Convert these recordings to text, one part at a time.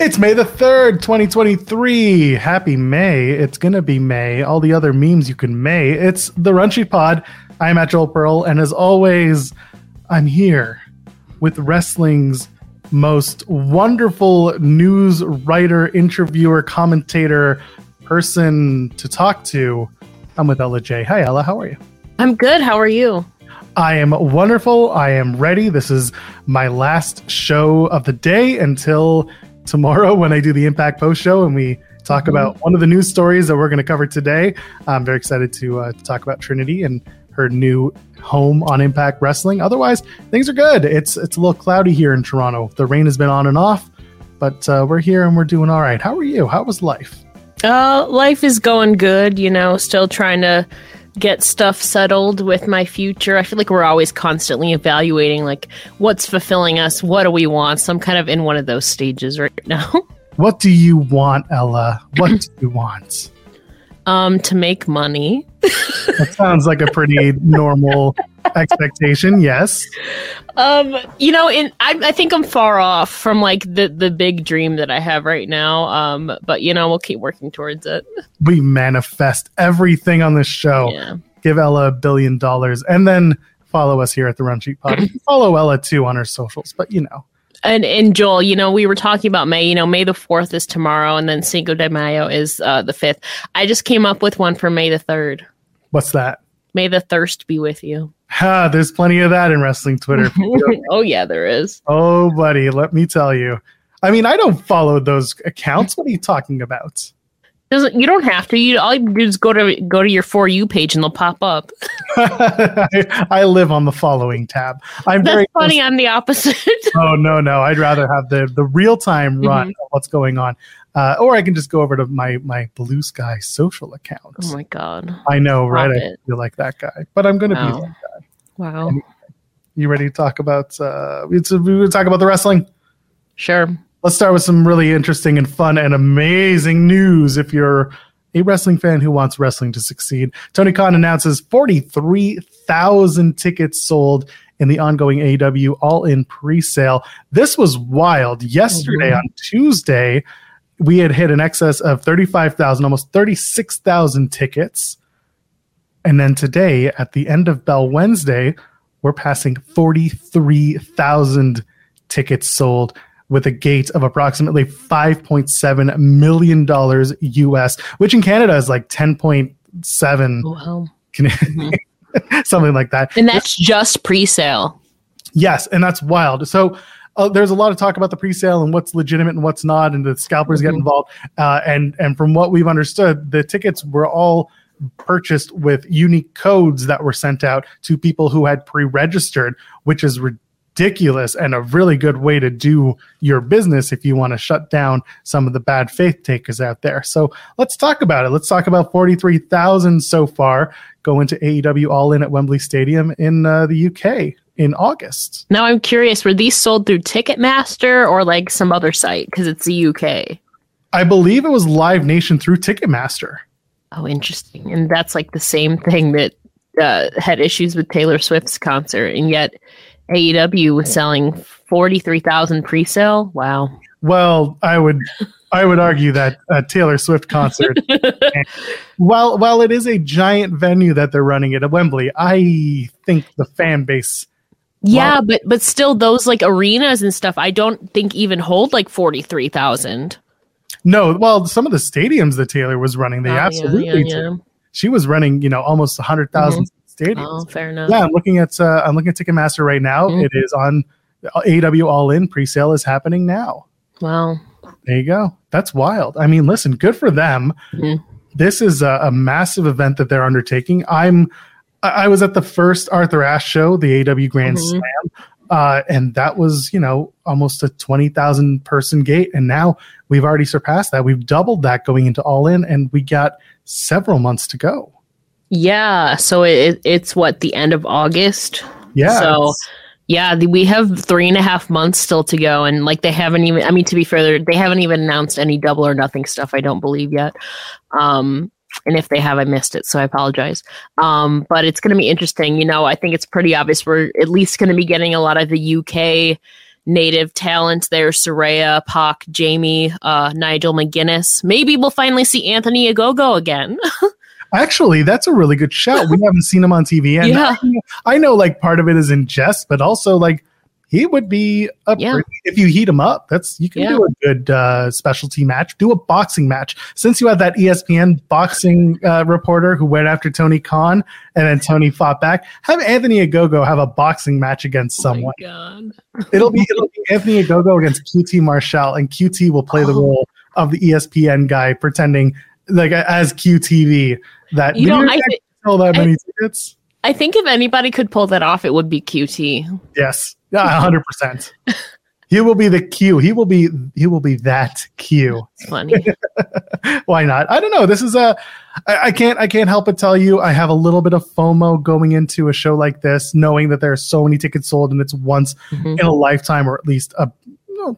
It's May the 3rd, 2023. Happy May. It's going to be May. All the other memes you can May. It's the Run Sheet Pod. I'm at Joel Pearl, and as always, I'm here with wrestling's most wonderful news writer, interviewer, commentator, person to talk to. I'm with Ella Jay. Hi, Ella. How are you? I'm good. How are you? I am wonderful. I am ready. This is my last show of the day until tomorrow when I do the Impact Post Show and we talk mm-hmm. about one of the news stories that we're going to cover today. I'm very excited to uh, talk about Trinity and her new home on Impact Wrestling. Otherwise, things are good. It's it's a little cloudy here in Toronto. The rain has been on and off, but uh, we're here and we're doing all right. How are you? How was life? Uh, life is going good. You know, still trying to get stuff settled with my future. I feel like we're always constantly evaluating like what's fulfilling us, what do we want. So I'm kind of in one of those stages right now. what do you want, Ella? What do you want? Um, to make money. that sounds like a pretty normal expectation. Yes. Um, you know, in I, I think I'm far off from like the the big dream that I have right now. Um, but you know, we'll keep working towards it. We manifest everything on this show. Yeah. Give Ella a billion dollars, and then follow us here at the Run Sheet Pod. follow Ella too on her socials, but you know. And and Joel, you know, we were talking about May. You know, May the fourth is tomorrow, and then Cinco de Mayo is uh, the fifth. I just came up with one for May the third. What's that? May the thirst be with you. Ha, there's plenty of that in wrestling Twitter. oh yeah, there is. Oh, buddy, let me tell you. I mean, I don't follow those accounts. What are you talking about? Doesn't you don't have to. You all you do is go to go to your for you page and they'll pop up. I, I, live on the following tab. I'm That's very funny. I'm the opposite. oh no, no. I'd rather have the the real time run mm-hmm. of what's going on. Uh, or I can just go over to my my Bluesky social account. Oh my god! I know, right? I feel like that guy, but I'm going to wow. be that guy. Wow! Anyway, you ready to talk about? Uh, we to talk about the wrestling. Sure. Let's start with some really interesting and fun and amazing news. If you're a wrestling fan who wants wrestling to succeed, Tony Khan announces 43,000 tickets sold in the ongoing AEW All In pre-sale. This was wild. Yesterday mm-hmm. on Tuesday, we had hit an excess of 35,000, almost 36,000 tickets. And then today, at the end of Bell Wednesday, we're passing 43,000 tickets sold with a gate of approximately $5.7 million US, which in Canada is like 10.7. Wow. Mm-hmm. something like that. And that's just pre sale. Yes. And that's wild. So, uh, there's a lot of talk about the pre-sale and what's legitimate and what's not, and the scalpers mm-hmm. get involved. Uh, and and from what we've understood, the tickets were all purchased with unique codes that were sent out to people who had pre-registered, which is ridiculous and a really good way to do your business if you want to shut down some of the bad faith takers out there. So let's talk about it. Let's talk about 43,000 so far going to AEW All In at Wembley Stadium in uh, the UK in August. Now I'm curious, were these sold through Ticketmaster or like some other site? Because it's the UK. I believe it was Live Nation through Ticketmaster. Oh, interesting. And that's like the same thing that uh, had issues with Taylor Swift's concert, and yet AEW was selling forty three thousand pre sale. Wow. Well, I would I would argue that a Taylor Swift concert, while while it is a giant venue that they're running at Wembley, I think the fan base. Yeah, well, but but still, those like arenas and stuff, I don't think even hold like forty three thousand. No, well, some of the stadiums that Taylor was running, they oh, absolutely. Yeah, yeah, yeah. She was running, you know, almost hundred thousand mm-hmm. Stadiums. Oh, fair enough. Yeah, I'm looking at uh, I'm looking at Ticketmaster right now. Mm-hmm. It is on AEW All In pre-sale is happening now. Wow. There you go. That's wild. I mean, listen, good for them. Mm-hmm. This is a, a, massive event that they're undertaking. I'm I was at the first Arthur Ashe show, the AEW Grand mm-hmm. Slam. Uh, and that was, you know, almost a 20,000 person gate. And now we've already surpassed that. We've doubled that going into All In, and we got several months to go. Yeah. So it, it's what the end of August. Yeah. So yeah, we have three and a half months still to go, and like they haven't even. I mean, to be fair, they haven't even announced any double or nothing stuff. I don't believe yet. Um, and if they have, I missed it, so I apologize. Um, but it's going to be interesting. You know, I think it's pretty obvious we're at least going to be getting a lot of the UK native talent there Saraya, Pac, Jamie, uh, Nigel McGuinness. Maybe we'll finally see Anthony Ogogo again. Actually, that's a really good shout. We haven't seen him on TV. And Yeah. I, I know like part of it is in jest, but also like he would be a Yeah. pretty- if you heat him up, that's you can Yeah. do a good uh, specialty match. Do a boxing match. Since you had that ESPN boxing uh, reporter who went after Tony Khan and then Tony fought back, have Anthony Ogogo have a boxing match against someone. Oh. It'll be it'll be Anthony Ogogo against QT Marshall, and QT will play the Oh. role of the ESPN guy pretending like as QTV. That You know, I, thi- sell that I- many tickets? I think if anybody could pull that off, it would be QT. Yes, yeah, hundred percent. He will be the Q. He will be he will be that Q. It's funny. Why not? I don't know. This is a I, I can't I can't help but tell you I have a little bit of FOMO going into a show like this, knowing that there are so many tickets sold and it's once Mhm. in a lifetime or at least a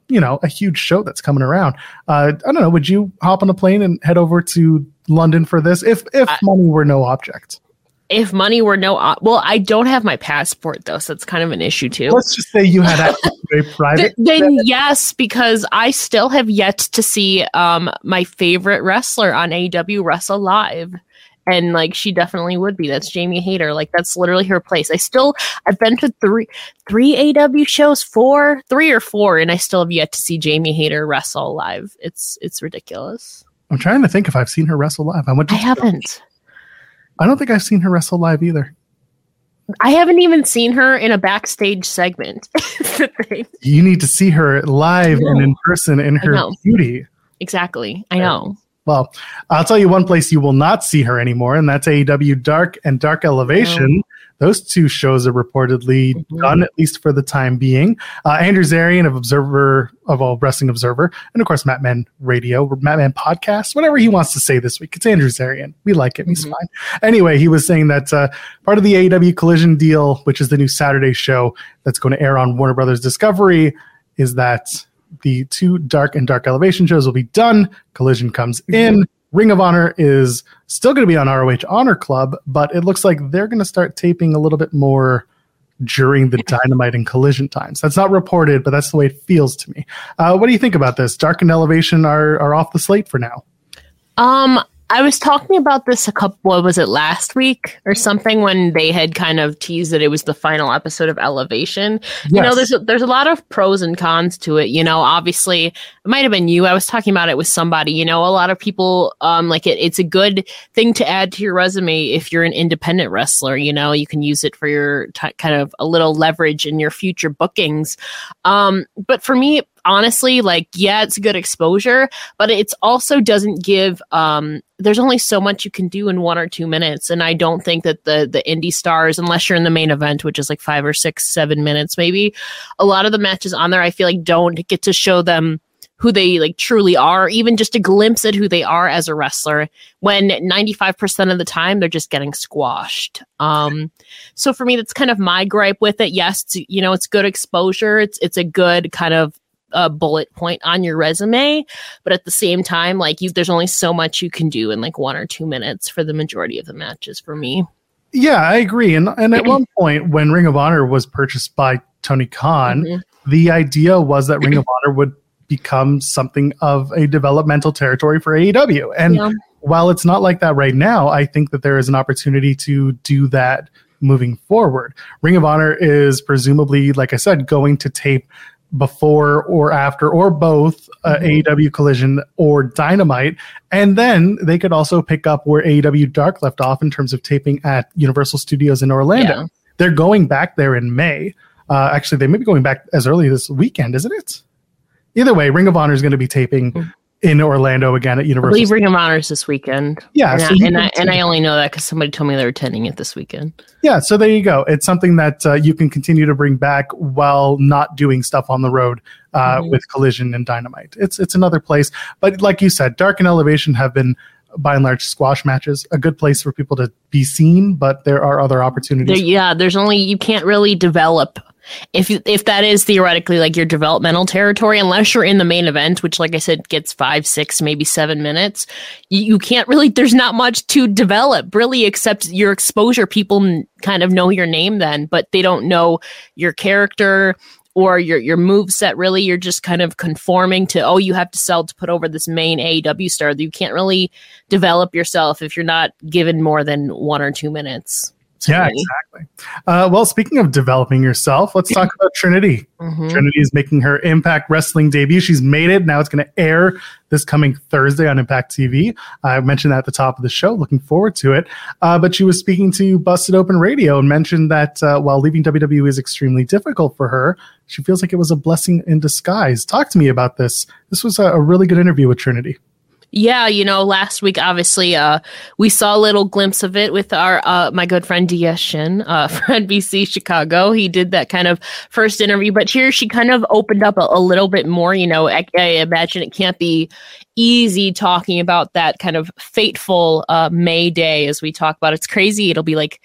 you know a huge show that's coming around. Uh, I don't know. Would you hop on a plane and head over to London for this if if I- money were no object? If money were no, well, I don't have my passport though, so it's kind of an issue too. Let's just say you had access to a private. Th- then yes, because I still have yet to see um my favorite wrestler on AEW wrestle live. And like she definitely would be. That's Jamie Hayter. Like that's literally her place. I still I've been to three three AEW shows, four, three or four, and I still have yet to see Jamie Hayter wrestle live. It's it's ridiculous. I'm trying to think if I've seen her wrestle live. I went. To I haven't. I don't think I've seen her wrestle live either. I haven't even seen her in a backstage segment. It's the thing. You need to see her live and in person in her beauty. exactly. I know. Well, I'll tell you one place you will not see her anymore, and that's AEW Dark and Dark Elevation. Those two shows are reportedly Mhm. done, at least for the time being. Uh, Andrew Zarian of Observer, of all Wrestling Observer, and of course, Mat Men Radio, Mat Men Podcast, whatever he wants to say this week. It's Andrew Zarian. We like him. He's Mhm. fine. Anyway, he was saying that uh, part of the AEW Collision deal, which is the new Saturday show that's going to air on Warner Brothers Discovery, is that the two Dark and Dark Elevation shows will be done. Collision comes in. Ring of Honor is still going to be on ROH Honor Club, but it looks like they're going to start taping a little bit more during the Dynamite and Collision times. That's not reported, but that's the way it feels to me. Uh, what do you think about this? Dark and Elevation are are off the slate for now. Um, I was talking about this a couple. What was it last week or something when they had kind of teased that it was the final episode of Elevation. You know, there's a, there's a lot of pros and cons to it. You know, obviously, it might have been you. I was talking about it with somebody. You know, a lot of people um like it. It's a good thing to add to your resume if you're an independent wrestler. You know, you can use it for your t- kind of a little leverage in your future bookings. Um, but for me, honestly, like yeah, it's good exposure, but it's also doesn't give um there's only so much you can do in one or two minutes and i don't think that the the indie stars unless you're in the main event which is like five or six seven minutes maybe a lot of the matches on there i feel like don't get to show them who they like truly are even just a glimpse at who they are as a wrestler when 95% of the time they're just getting squashed. Um so for me that's kind of my gripe with it. Yes you know it's good exposure. It's it's a good kind of uh, bullet point on your resume but at the same time like you there's only so much you can do in like one or two minutes for the majority of the matches for me Yeah, I agree. And and at one point when Ring of Honor was purchased by Tony Khan, Mhm. the idea was that Ring of Honor would become something of a developmental territory for AEW. And Yeah. while it's not like that right now, I think that there is an opportunity to do that moving forward. Ring of Honor is presumably, like I said, going to tape before or after or both uh, Mhm. AEW Collision or Dynamite. And then they could also pick up where AEW Dark left off in terms of taping at Universal Studios in Orlando. Yeah. They're going back there in May. Uh, actually, they may be going back as early this weekend, isn't it? Either way, Ring of Honor is going to be taping Mm. In Orlando again at Universal. believe Ring of Honor is this weekend. Yeah, and, so I, and, I, and I only know that because somebody told me they were attending it this weekend. Yeah, so there you go. It's something that uh, you can continue to bring back while not doing stuff on the road uh, Mhm. with Collision and Dynamite. It's it's another place, but like you said, Dark and Elevation have been by and large squash matches, a good place for people to be seen. But there are other There, opportunities. yeah, there's only you can't really develop if if that is theoretically like your developmental territory, unless you're in the main event, which like I said gets five, six, maybe seven minutes. You, you can't really. There's not much to develop really, except your exposure. People n- kind of know your name then, but they don't know your character or your your move set really you're just kind of conforming to oh you have to sell to put over this main AEW star you can't really develop yourself if you're not given more than one or two minutes yeah, exactly. Uh, well, speaking of developing yourself, let's talk about Trinity. Mm-hmm. Trinity is making her Impact Wrestling debut. She's made it. Now it's going to air this coming Thursday on Impact TV. I mentioned that at the top of the show. Looking forward to it. Uh, but she was speaking to Busted Open Radio and mentioned that uh, while leaving WWE is extremely difficult for her, she feels like it was a blessing in disguise. Talk to me about this. This was a, a really good interview with Trinity. Yeah, you know, last week obviously uh we saw a little glimpse of it with our uh my good friend Dia Shin uh for NBC Chicago. He did that kind of first interview, but here she kind of opened up a, a little bit more, you know, I, I, imagine it can't be easy talking about that kind of fateful uh May day as we talk about. It's crazy. It'll be like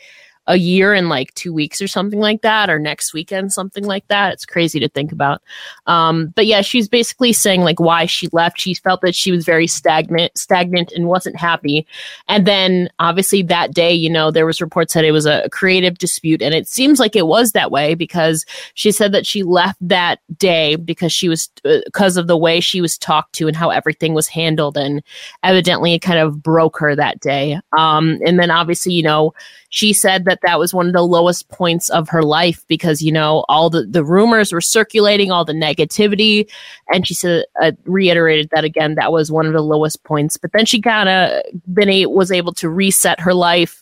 a year in like two weeks or something like that, or next weekend, something like that. It's crazy to think about. Um, but yeah, she's basically saying like why she left. She felt that she was very stagnant, stagnant, and wasn't happy. And then obviously that day, you know, there was reports that it was a creative dispute, and it seems like it was that way because she said that she left that day because she was because uh, of the way she was talked to and how everything was handled, and evidently it kind of broke her that day. Um, and then obviously, you know she said that that was one of the lowest points of her life because you know all the the rumors were circulating all the negativity. And she said uh, reiterated that again that was one of the lowest points. But then she kind of been a, was able to reset her life.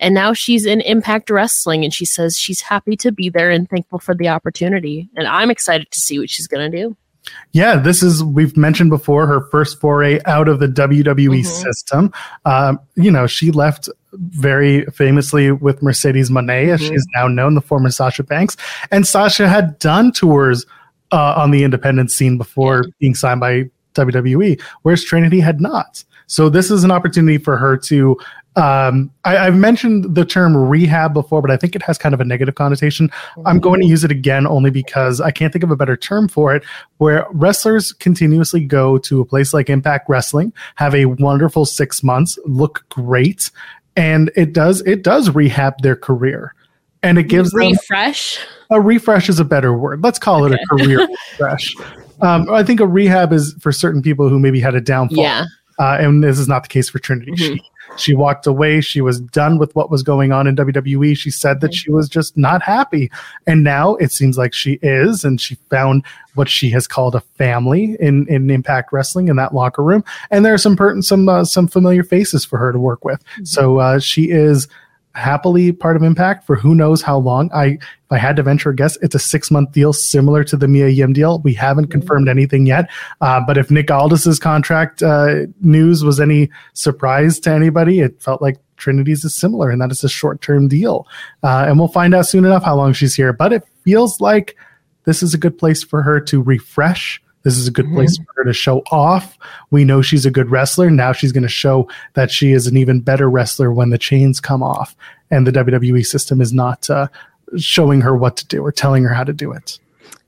And now she's in impact wrestling and she says she's happy to be there and thankful for the opportunity. And i'm excited to see what she's going to do. Yeah, this is we've mentioned before her first foray out of the WWE mm-hmm. system. Um, you know, she left very famously with Mercedes Moné, as mm-hmm. she's now known, the former Sasha Banks, and Sasha had done tours uh, on the independent scene before yeah. being signed by WWE, whereas Trinity had not. So this is an opportunity for her to um, I, have mentioned the term rehab before, but I think it has kind of a negative connotation. I'm going to use it again only because I can't think of a better term for it, where wrestlers continuously go to a place like Impact Wrestling, have a wonderful six months, look great, and it does it does rehab their career, and it gives refresh. Them, a refresh is a better word. Let's call okay. it a career refresh. Um, I think a rehab is for certain people who maybe had a downfall. Yeah. Uh, and this is not the case for Trinity. Mm-hmm. She she walked away. She was done with what was going on in WWE. She said that she was just not happy. And now it seems like she is. And she found what she has called a family in, in Impact Wrestling in that locker room. And there are some per- some uh, some familiar faces for her to work with. Mm-hmm. So uh, she is happily part of Impact for who knows how long. I if I had to venture a guess, it's a six month deal similar to the Mia Yim deal. We haven't mm-hmm. confirmed anything yet, uh, but if Nick Aldis's contract uh, news was any surprise to anybody, it felt like Trinity's is similar, and that is a short term deal. Uh, and we'll find out soon enough how long she's here. But it feels like this is a good place for her to refresh this is a good mm-hmm. place for her to show off. We know she's a good wrestler. Now she's going to show that she is an even better wrestler when the chains come off and the WWE system is not uh, showing her what to do or telling her how to do it.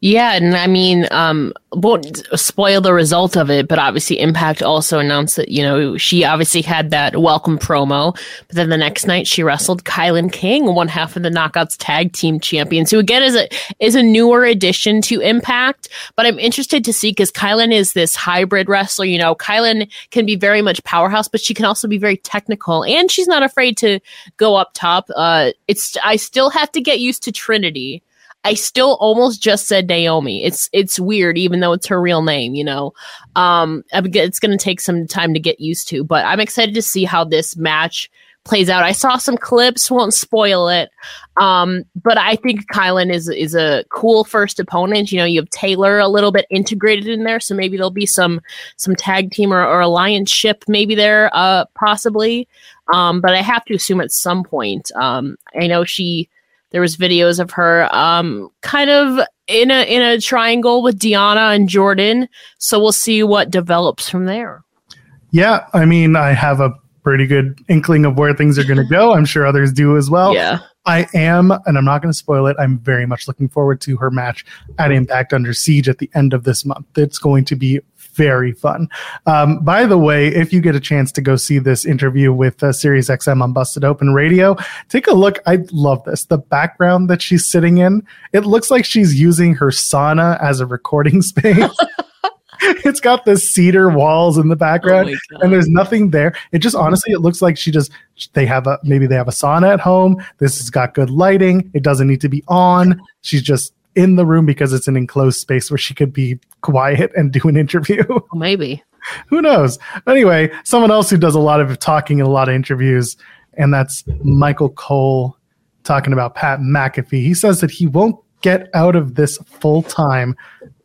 Yeah, and I mean, um, won't spoil the result of it, but obviously Impact also announced that, you know, she obviously had that welcome promo, but then the next night she wrestled Kilynn King, one half of the Knockouts tag team champions, who again is a is a newer addition to Impact. But I'm interested to see because Kilynn is this hybrid wrestler. You know, Kilynn can be very much powerhouse, but she can also be very technical, and she's not afraid to go up top. Uh, it's I still have to get used to Trinity I still almost just said Naomi. It's it's weird, even though it's her real name. You know, um, it's going to take some time to get used to. But I'm excited to see how this match plays out. I saw some clips, won't spoil it. Um, but I think Kilynn is is a cool first opponent. You know, you have Taylor a little bit integrated in there, so maybe there'll be some some tag team or, or alliance ship maybe there, uh, possibly. Um, but I have to assume at some point. Um, I know she there was videos of her um, kind of in a in a triangle with Deonna and Jordynne. So we'll see what develops from there. Yeah, I mean, I have a pretty good inkling of where things are going to go. I'm sure others do as well. Yeah. I am, and I'm not going to spoil it. I'm very much looking forward to her match at Impact Under Siege at the end of this month. It's going to be very fun. Um, by the way, if you get a chance to go see this interview with uh, Sirius XM on Busted Open Radio, take a look. I love this. The background that she's sitting in, it looks like she's using her sauna as a recording space. it's got the cedar walls in the background Oh and there's nothing there it just honestly it looks like she just they have a maybe they have a sauna at home this has got good lighting it doesn't need to be on she's just in the room because it's an enclosed space where she could be quiet and do an interview maybe. who knows anyway someone else who does a lot of talking and a lot of interviews and that's michael cole talking about pat mcafee he says that he won't get out of this full time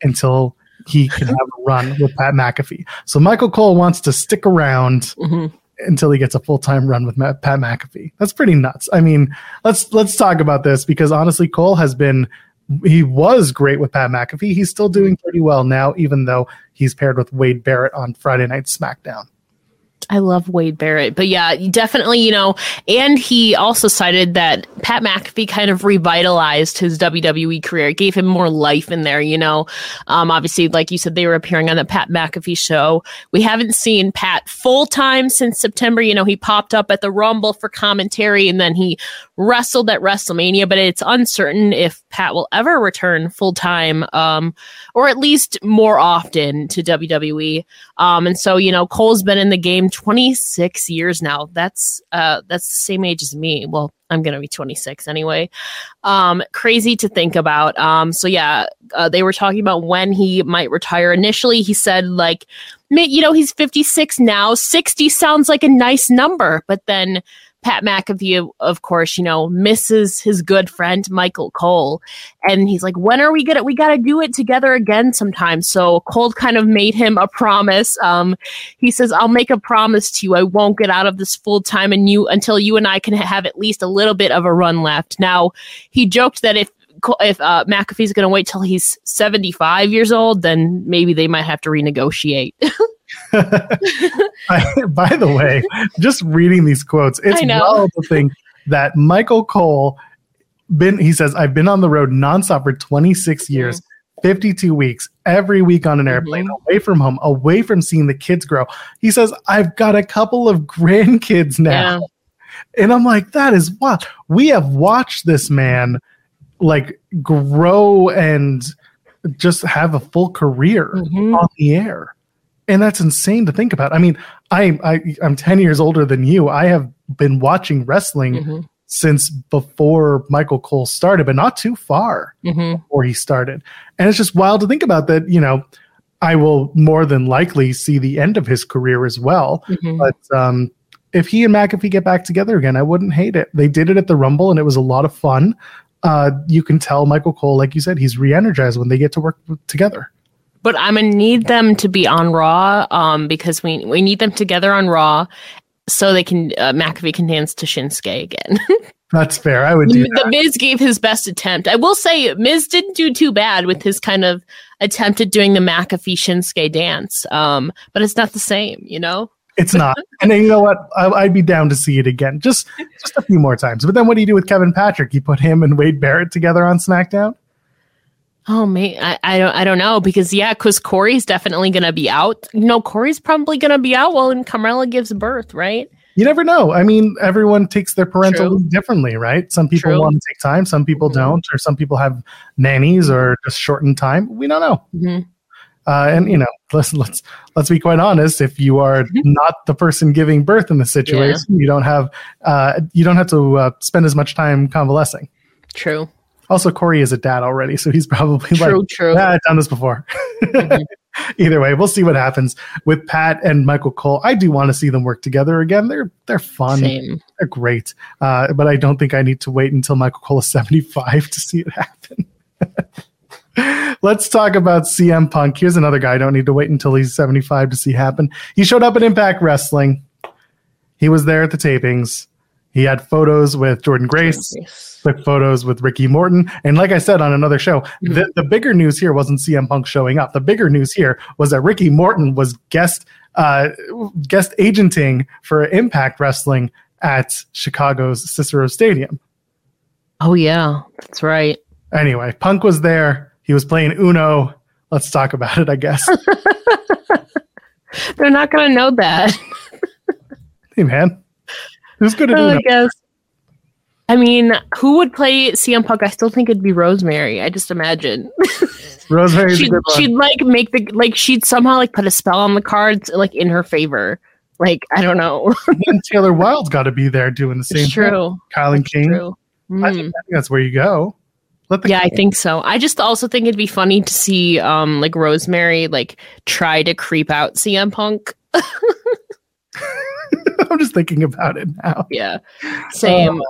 until he can have a run with pat mcafee so michael cole wants to stick around hmm until he gets a full time run with Ma- Pat McAfee. That's pretty nuts. I mean, let's let's talk about this because honestly, Cole has been he was great with Pat McAfee. He's still doing pretty well now, even though he's paired with Wade Barrett on Friday Night SmackDown. I love Wade Barrett, but yeah, definitely, you know, and he also cited that Pat McAfee kind of revitalized his WWE career, It gave him more life in there, you know. Um, obviously, like you said, they were appearing on the Pat McAfee show. We haven't seen Pat full time since September. You know, he popped up at the Rumble for commentary and then he wrestled at WrestleMania, but it's uncertain if Pat will ever return full time, um, or at least more often to WWE. Um, and so, you know, Cole's been in the game 26 years now. That's uh, that's the same age as me. Well, I'm gonna be 26 anyway. Um, crazy to think about. Um, so yeah, uh, they were talking about when he might retire. Initially, he said like, you know, he's 56 now. 60 sounds like a nice number, but then Pat McAfee, of course, you know, misses his good friend Michael Cole. And he's like, when are we gonna we gotta do it together again sometime. So Cole kind of made him a promise. Um, he says, I'll make a promise to you. I won't get out of this full time and you until you and I can have at least a little bit of a run left. Now, he joked that if if uh, McAfee's going to wait till he's 75 years old, then maybe they might have to renegotiate. I, by the way, just reading these quotes, it's wild to think that Michael Cole been he says, I've been on the road nonstop for 26 years. 52 weeks every week on an airplane away from home away from seeing the kids grow he says i've got a couple of grandkids now Yeah. and i'm like that is what we have watched this man like grow and just have a full career Mhm. on the air and that's insane to think about. I mean I, I i'm 10 years older than you. I have been watching wrestling Mhm. since before michael cole started but not too far Mhm. before he started. And it's just wild to think about that you know i will more than likely see the end of his career as well. Mhm. but um if he and mcafee get back together again i wouldn't hate it. They did it at the rumble and it was a lot of fun. Uh you can tell michael cole like you said he's re-energized when they get to work together but I'm gonna need them to be on Raw, um, because we we need them together on Raw, so they can uh, McAfee can dance to Shinsuke again. that's fair i would do that. the Miz gave his best attempt. I will say Miz didn't do too bad with his kind of attempt at doing the McAfee Shinsuke dance, um, but it's not the same, you know. It's not. and then you know what? I, I'd be down to see it again, just just a few more times. But then what do you do with Kevin Patrick? You put him and Wade Barrett together on SmackDown? Oh man, I, I don't I don't know because yeah, because Corey's definitely gonna be out. No, Corey's probably gonna be out while Carmella gives birth, right? You never know. I mean, everyone takes their parental True. leave differently, right? Some people True. want to take time, some people Mhm. don't, or some people have nannies or just shortened time. We don't know. hmm Uh, and you know, let's let's let's be quite honest. If you are Mhm. not the person giving birth in the situation, you don't have uh, you don't have to uh, spend as much time convalescing. True, Also, Corey is a dad already, so he's probably like, true, true. Yeah, I've done this before. Mhm. Either way, we'll see what happens with Pat and Michael Cole. I do want to see them work together again. They're they're fun. Same. They're great. Uh, but I don't think I need to wait until Michael Cole is 75 to see it happen. Let's talk about CM Punk. Here's another guy I don't need to wait until he's 75 to see happen. He showed up at Impact Wrestling. He was there at the tapings. He had photos with Jordynne Grace took photos with Ricky Morton. And like I said on another show, Mm-hmm. the, the bigger news here wasn't CM Punk showing up. The bigger news here was that Ricky Morton was guest uh, guest agenting for Impact Wrestling at Chicago's Cicero Stadium. Oh yeah, that's right. Anyway, Punk was there. He was playing Uno. Let's talk about it, I guess. They're not gonna know that. hey man, who's good at I Uno? guess. I mean, who would play CM Punk? I still think it'd be Rosemary. I just imagine Rosemary. she'd, she'd like make the like she'd somehow like put a spell on the cards like in her favor. Like I don't know. and Taylor Wilde's got to be there doing the same it's thing. true. Kilynn King. True. I, Mm. think, I think that's where you go. Let the Yeah, I think so. I just also think it'd be funny to see um like Rosemary like try to creep out CM Punk. I'm just thinking about it now. Yeah. Same.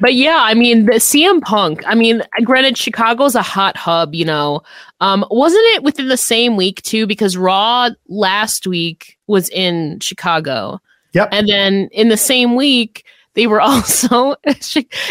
but yeah, I mean the CM Punk, I mean, granted Chicago's a hot hub, you know. Um wasn't it within the same week too because Raw last week was in Chicago. Yep. And then in the same week they were also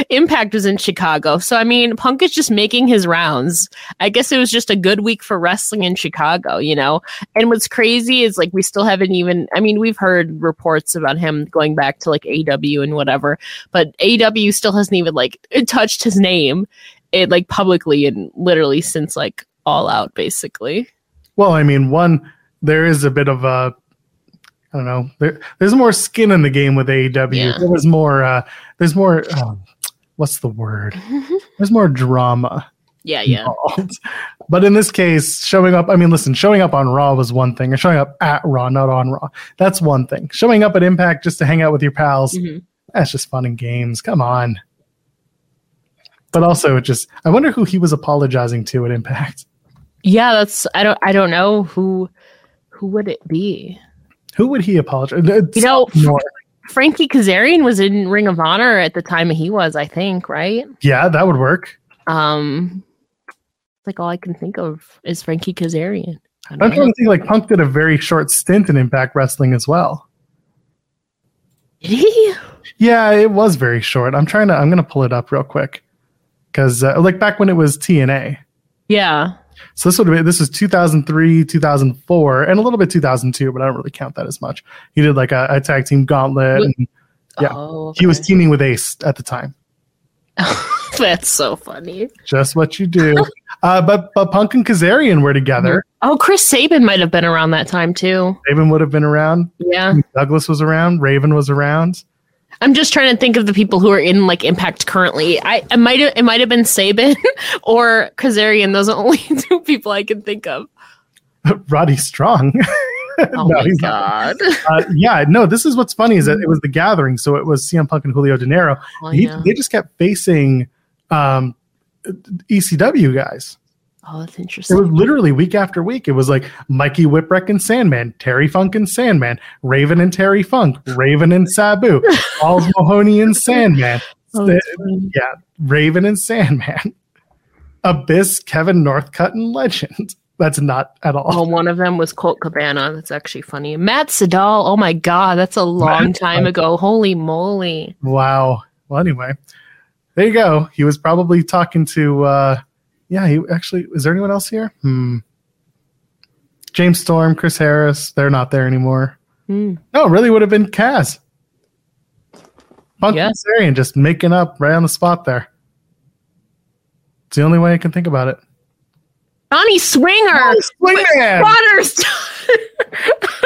Impact was in Chicago. So I mean, Punk is just making his rounds. I guess it was just a good week for wrestling in Chicago, you know. And what's crazy is like we still haven't even I mean, we've heard reports about him going back to like AEW and whatever, but AEW still hasn't even like touched his name it like publicly and literally since like all out basically. Well, I mean, one, there is a bit of a, I don't know, there, there's more skin in the game with AEW. Yeah. There was more, uh, there's more, um, what's the word? There's more drama Yeah, yeah. involved. But in this case, showing up, I mean, listen, showing up on Raw was one thing, or showing up at Raw, not on Raw. That's one thing. Showing up at Impact just to hang out with your pals, Mhm. that's just fun and games. Come on. But also, it just, I wonder who he was apologizing to at Impact. Yeah, that's I don't I don't know who who would it be? Who would he apologize? Uh, You know, more. Frankie Kazarian was in Ring of Honor at the time he was, I think, right? Yeah, that would work. Um like all I can think of is Frankie Kazarian. I'm don't trying to think like Punk did a very short stint in Impact Wrestling as well. Did he? Yeah, it was very short. I'm trying to. I'm gonna pull it up real quick because uh, like back when it was TNA. Yeah. So this would have been this was 2003, 2004, and a little bit 2002, but I don't really count that as much. He did like a, a tag team gauntlet. And Yeah. Oh, He was teaming with Ace at the time. That's so funny. Just what you do. uh, but but Punk and Kazarian were together. Oh, Chris Sabin might have been around that time too. Raven would have been around. Yeah. Douglas was around. Raven was around. I'm just trying to think of the people who are in like Impact currently. I it might have it might have been Sabin or Kazarian. Those are only two people I can think of. Roddy Strong. Oh No, my not. god! uh, yeah, no. This is what's funny is that it was the gathering, so it was CM Punk and Julio Dinero. Oh, He- yeah. They just kept facing um, ECW guys. Oh, that's interesting. It was literally week after week. It was like Mikey Whipwreck and Sandman, Terry Funk and Sandman, Raven and Terry Funk, Raven and Sabu, Balls Mahoney and Sandman, Oh, yeah, Raven and Sandman, Abyss, Kevin Northcutt, and Legend. That's not at all. Oh, one of them was Colt Cabana. That's actually funny. Matt Sydal. Oh my god, that's a long Matt time ago. Holy moly! Wow. Well, anyway, there you go. He was probably talking to. uh Yeah, he actually. Is there anyone else here? Hmm. James Storm, Chris Harris. They're not there anymore. Hmm. No, it really would have been Kaz. Punk Yes. and just making up right on the spot there. It's the only way I can think about it. Johnny Swinger. Swingman! Waters.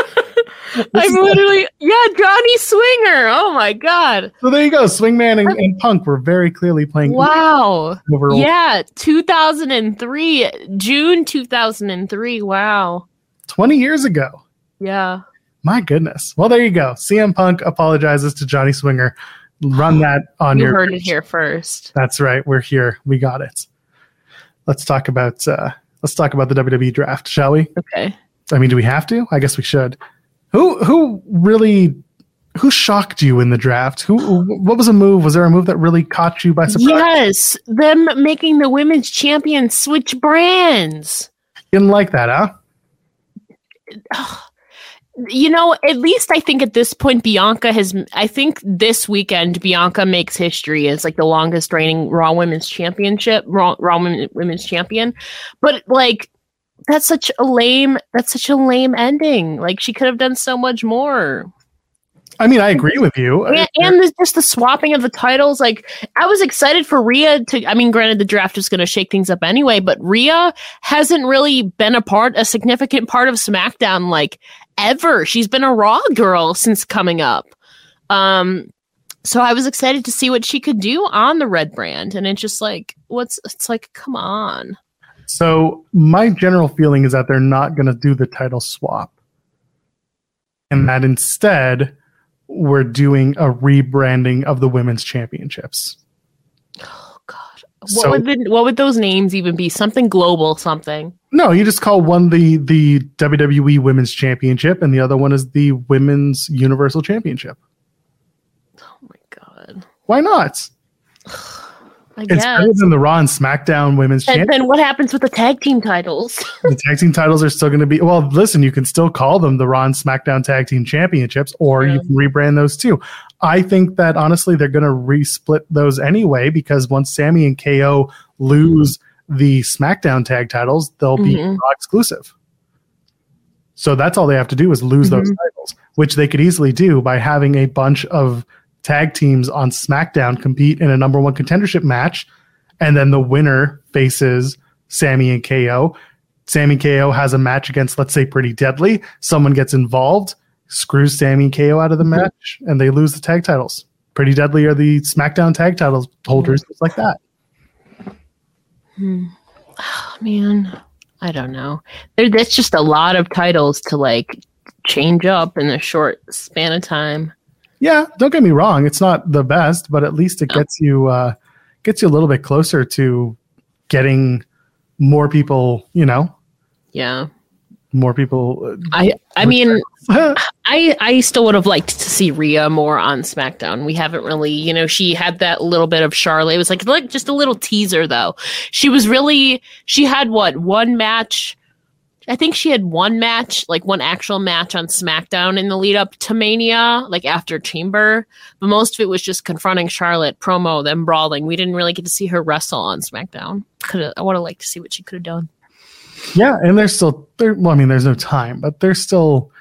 I'm literally yeah, Johnny Swinger. Oh my god! So there you go. Swingman and, and Punk were very clearly playing Wow. Yeah, 2003, June 2003. Wow. 20 years ago. Yeah. My goodness. Well, there you go. CM Punk apologizes to Johnny Swinger. Run that on You your. heard it here first. That's right. We're here. We got it. Let's talk about uh, let's talk about the WWE draft, shall we? Okay. I mean, do we have to? I guess we should. Who who really who shocked you in the draft? Who what was a move? Was there a move that really caught you by surprise? Yes, them making the women's champion switch brands. Didn't like that, huh? You know, at least I think at this point, Bianca has. I think this weekend, Bianca makes history as like the longest reigning Raw Women's Championship, Raw, Raw Women's Champion. But like that's such a lame. That's such a lame ending. Like she could have done so much more. I mean, I agree with you. And, and the, just the swapping of the titles. Like I was excited for Rhea to. I mean, granted, the draft is going to shake things up anyway, but Rhea hasn't really been a part, a significant part of SmackDown, like ever. She's been a Raw girl since coming up. Um, so I was excited to see what she could do on the red brand, and it's just like, what's? It's like, come on. So my general feeling is that they're not going to do the title swap, and that instead we're doing a rebranding of the women's championships. Oh God, what so, would the, what would those names even be? Something global, something. No, you just call one the the WWE Women's Championship, and the other one is the Women's Universal Championship. Oh my God! Why not? I it's guess. better than the Raw and SmackDown Women's And Championship. then what happens with the tag team titles? the tag team titles are still going to be well. Listen, you can still call them the Raw and SmackDown Tag Team Championships, or Yeah. you can rebrand those too. I think that honestly, they're going to resplit those anyway because once Sammy and KO lose the SmackDown tag titles, they'll be Mhm. Raw exclusive. So that's all they have to do is lose those Mhm. titles, which they could easily do by having a bunch of tag teams on SmackDown compete in a number one contendership match, and then the winner faces Sammy and KO. Sammy KO has a match against, let's say, Pretty Deadly. Someone gets involved, screws Sammy and KO out of the match, and they lose the tag titles. Pretty Deadly are the SmackDown tag titles holders, just like that. Oh, man, I don't know. There, that's just a lot of titles to like change up in a short span of time. Yeah, don't get me wrong; it's not the best, but at least it No. gets you uh, gets you a little bit closer to getting more people. You know, Yeah, more people. I I mean, uh, I I still would have liked to see Rhea more on SmackDown. We haven't really, you know, she had that little bit of Charlotte. It was like like just a little teaser though. She was really she had what one match. I think she had one match, like one actual match on SmackDown in the lead up to Mania, like after Chamber. But most of it was just confronting Charlotte, promo, them brawling. We didn't really get to see her wrestle on SmackDown. Could I would have liked to see what she could have done. yeah, and there's still there. Well, I mean, there's no time, but there's still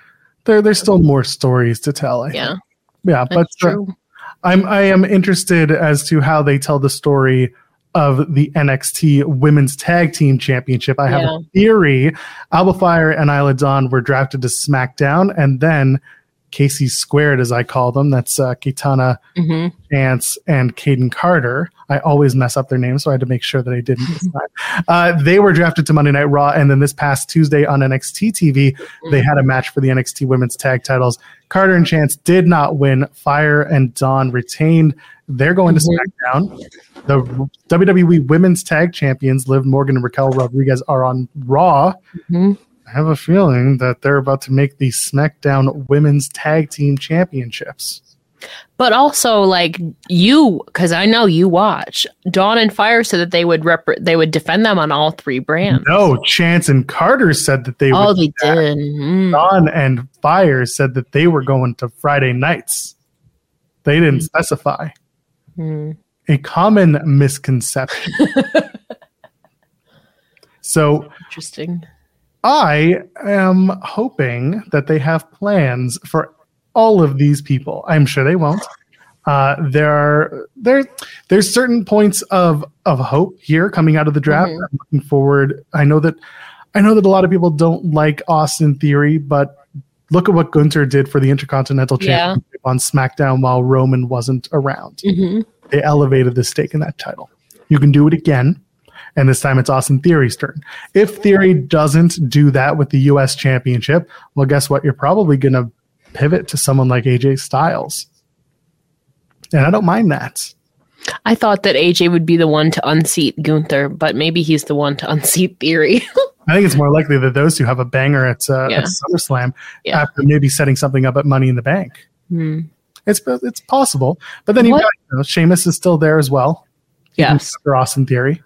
there. There's still more stories to tell. I Yeah, think. yeah, but that's uh. I'm I am interested as to how they tell the story of the NXT Women's Tag Team Championship. I have Yeah. a theory. Alba Fire and Isla Dawn were drafted to SmackDown, and then Casey Squared, as I call them, that's uh, Katana hmm Chance and Kayden Carter. I always mess up their names, so I had to make sure that I didn't. Uh, they were drafted to Monday Night Raw, and then this past Tuesday on NXT TV, they had a match for the NXT Women's Tag Titles. Carter and Chance did not win. Fire and Dawn retained. They're going to Mhm. SmackDown. The WWE Women's Tag Champions, Liv Morgan and Raquel Rodriguez, are on Raw. hmm I have a feeling that they're about to make the SmackDown Women's Tag Team Championships. But also, like you, because I know you watch. Dawn and Fire said that they would rep- they would defend them on all three brands. No, Chance and Carter said that they oh, would. they did. Mm. Dawn and Fire said that they were going to Friday nights. They didn't Hmm. specify. Mm. A common misconception. so Interesting. I am hoping that they have plans for all of these people. I'm sure they won't. Uh, there are there there's certain points of of hope here coming out of the draft. Mhm. I'm looking forward. I know that I know that a lot of people don't like Austin Theory, but look at what Gunther did for the Intercontinental Yeah. Championship on SmackDown while Roman wasn't around. hmm They elevated the stake in that title. You can do it again, and this time it's Austin Theory's turn. If Theory doesn't do that with the U.S. Championship, well, guess what? You're probably going to pivot to someone like AJ Styles, and I don't mind that. I thought that AJ would be the one to unseat Gunther, but maybe he's the one to unseat Theory. I think it's more likely that those two have a banger at, uh, Yeah. at SummerSlam Yeah. after maybe setting something up at Money in the Bank. Hmm. It's it's possible, but then you've What? got you know, Sheamus is still there as well. Yes. Austin Theory.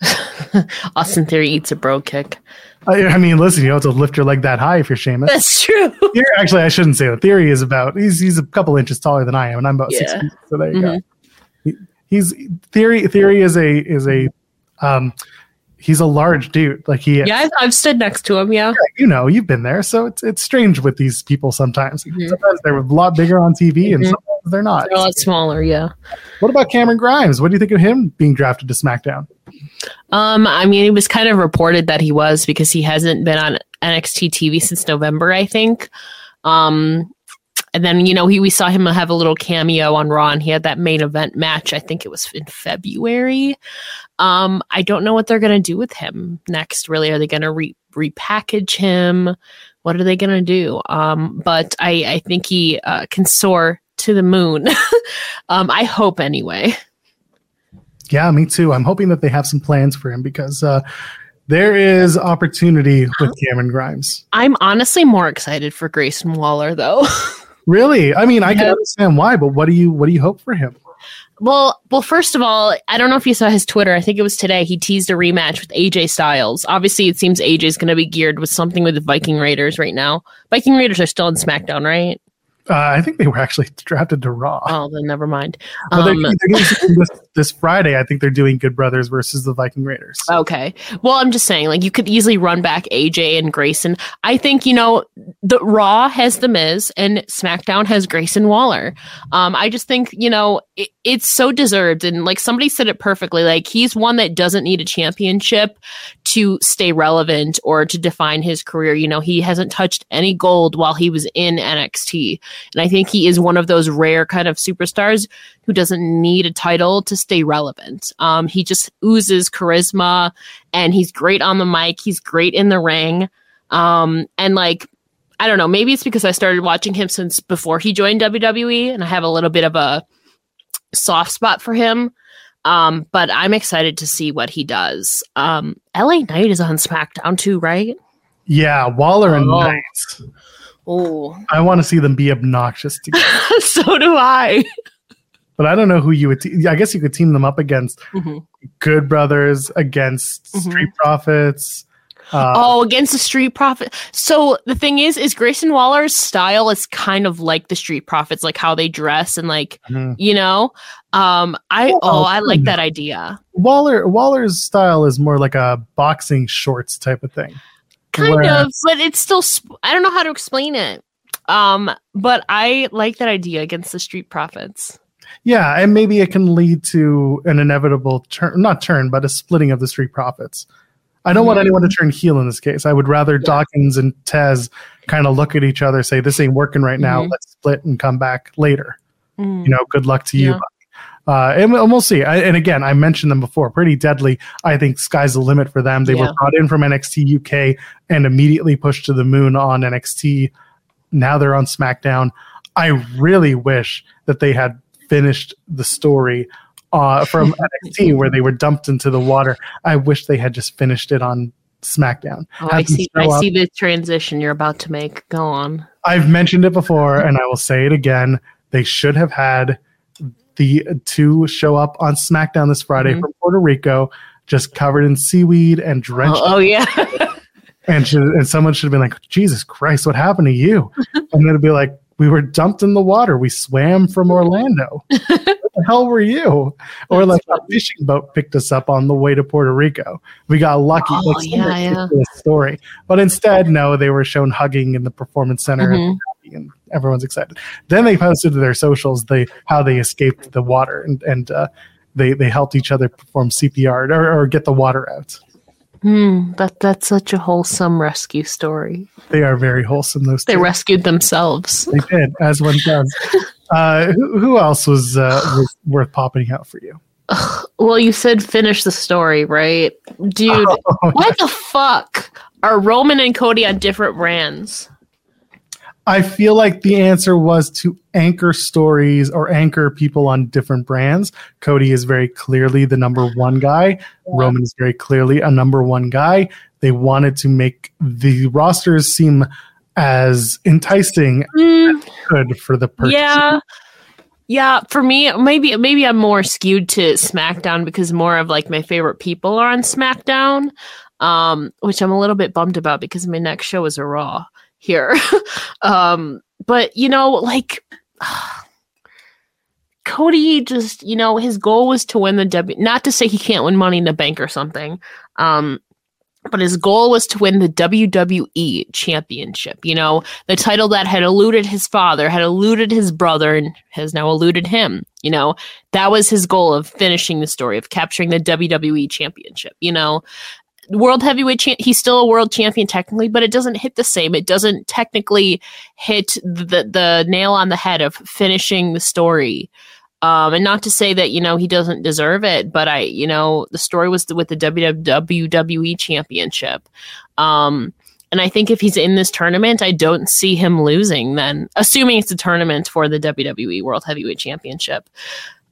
Austin Theory eats a bro kick. I, I mean, listen, you don't have to lift your leg that high if you're Sheamus. That's true. Theory, actually, I shouldn't say that. Theory is about he's he's a couple inches taller than I am, and I'm about six feet. So there you Mhm. go. He, he's theory. Theory is a is a um, he's a large dude. Like he, Yeah, I've, I've stood next to him. Yeah. you know, you've been there, so it's it's strange with these people sometimes. Mhm. Sometimes they're a lot bigger on TV, and Mhm. sometimes they're not. They're a lot smaller. Yeah. What about Cameron Grimes? What do you think of him being drafted to SmackDown? Um, I mean, it was kind of reported that he was because he hasn't been on NXT TV since November, I think. Um, and then you know he we saw him have a little cameo on Raw, and he had that main event match. I think it was in February. Um, I don't know what they're gonna do with him next. Really, are they gonna re- repackage him? What are they gonna do? Um, but I I think he uh, can soar to the moon. um, I hope anyway. Yeah, me too. I'm hoping that they have some plans for him because uh, there is opportunity with Cameron Grimes. I'm honestly more excited for Grayson Waller though. Really, I mean, I can understand why, but what do you what do you hope for him? well, well, first of all, I don't know if you saw his Twitter. I think it was today. He teased a rematch with AJ Styles. Obviously, it seems AJ is going to be geared with something with the Viking Raiders right now. Viking Raiders are still on SmackDown, right? Uh, I think they were actually drafted to Raw. Oh, then never mind. They're, Um, they're doing this, this Friday. I think they're doing Good Brothers versus the Viking Raiders. Okay. Well, I'm just saying, like, you could easily run back AJ and Grayson. I think, you know, the Raw has The Miz and SmackDown has Grayson Waller. Um, I just think, you know, it, it's so deserved. And like somebody said it perfectly, like, he's one that doesn't need a championship to stay relevant or to define his career. You know, he hasn't touched any gold while he was in NXT. And I think he is one of those rare kind of superstars who doesn't need a title to stay relevant. Um, he just oozes charisma and he's great on the mic. He's great in the ring. Um, and like, I don't know, maybe it's because I started watching him since before he joined WWE and I have a little bit of a soft spot for him. Um, but I'm excited to see what he does. Um, LA Knight is on SmackDown too, right? Yeah, Waller and Oh. Knight. Oh, I want to see them be obnoxious together, so do I. but I don't know who you would. Te- I guess you could team them up against Mhm. Good Brothers, against Mhm. Street Profits. Uh, oh, against the Street Profit. So the thing is, is Grayson Waller's style is kind of like the Street Profits, like how they dress and like mhm. you know. Um, I Well, oh, I like hmm. that idea. Waller Waller's style is more like a boxing shorts type of thing. Kind Where- of, but it's still. Sp- I don't know how to explain it. Um, but I like that idea against the Street Profits. Yeah, and maybe it can lead to an inevitable turn, not turn, but a splitting of the Street Profits. I don't want Mhm. anyone to turn heel in this case. I would rather Dawkins and Tez kind of look at each other, say, "This ain't working right now. Mhm. Let's split and come back later." Mm. You know, good luck to you. Yeah. Uh, and, we'll- and we'll see. I, and again, I mentioned them before. Pretty deadly. I think sky's the limit for them. They Yeah. were brought in from NXT UK and immediately pushed to the moon on NXT. Now they're on SmackDown. I really wish that they had finished the story uh, from NXT where they were dumped into the water. I wish they had just finished it on SmackDown. Oh, I see. I up. see the transition you're about to make. Go on. I've mentioned it before, and I will say it again. They should have had the two show up on SmackDown this Friday Mhm. from Puerto Rico, just covered in seaweed and drenched. Oh, oh yeah. And should, and someone should have been like, "Jesus Christ, what happened to you?" and it'd be like, "We were dumped in the water. We swam from Orlando. what the hell were you?" Or like a fishing boat picked us up on the way to Puerto Rico. We got lucky. Oh, like, yeah, yeah. Story, but instead, no, they were shown hugging in the performance center. Mhm. and everyone's excited. Then they posted to their socials they how they escaped the water and and uh, they they helped each other perform CPR or, or get the water out. Hmm, that that's such a wholesome rescue story. They are very wholesome. Those They two. rescued themselves. they did as one does. Uh, who, who else was uh, was worth popping out for you? Well, you said finish the story, right? Dude, Oh, what the fuck are Roman and Cody on different brands? I feel like the answer was to anchor stories or anchor people on different brands. Cody is very clearly the number one guy. Roman is very clearly a number one guy. They wanted to make the rosters seem as enticing Hmm, as could for the person. yeah. Yeah, for me, maybe maybe I'm more skewed to SmackDown because more of like my favorite people are on SmackDown, um, which I'm a little bit bummed about because my next show is a Raw here. um, but you know, like Cody just, you know, his goal was to win the W. Not to say he can't win Money in the Bank or something, um, but his goal was to win the WWE Championship. You know, the title that had eluded his father, had eluded his brother, and has now eluded him. You know, that was his goal of finishing the story of capturing the WWE Championship. You know, world heavyweight champ he's still a world champion technically but it doesn't hit the same. It doesn't technically hit the the nail on the head of finishing the story. Um, and not to say that you know he doesn't deserve it but i you know the story was with the wwe championship. Um, and i think if he's in this tournament i don't see him losing then assuming it's a tournament for the wwe world heavyweight championship.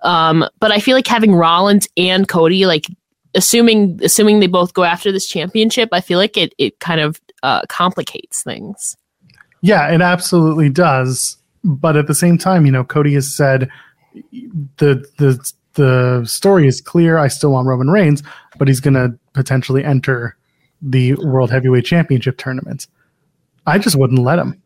Um, but I feel like having Rollins and Cody like assuming assuming they both go after this championship, I feel like it it kind of uh, complicates things. Yeah, it absolutely does. But at the same time, you know, Cody has said the the the story is clear. I still want Roman Reigns, but he's going to potentially enter the World Heavyweight Championship tournament. I just wouldn't let him.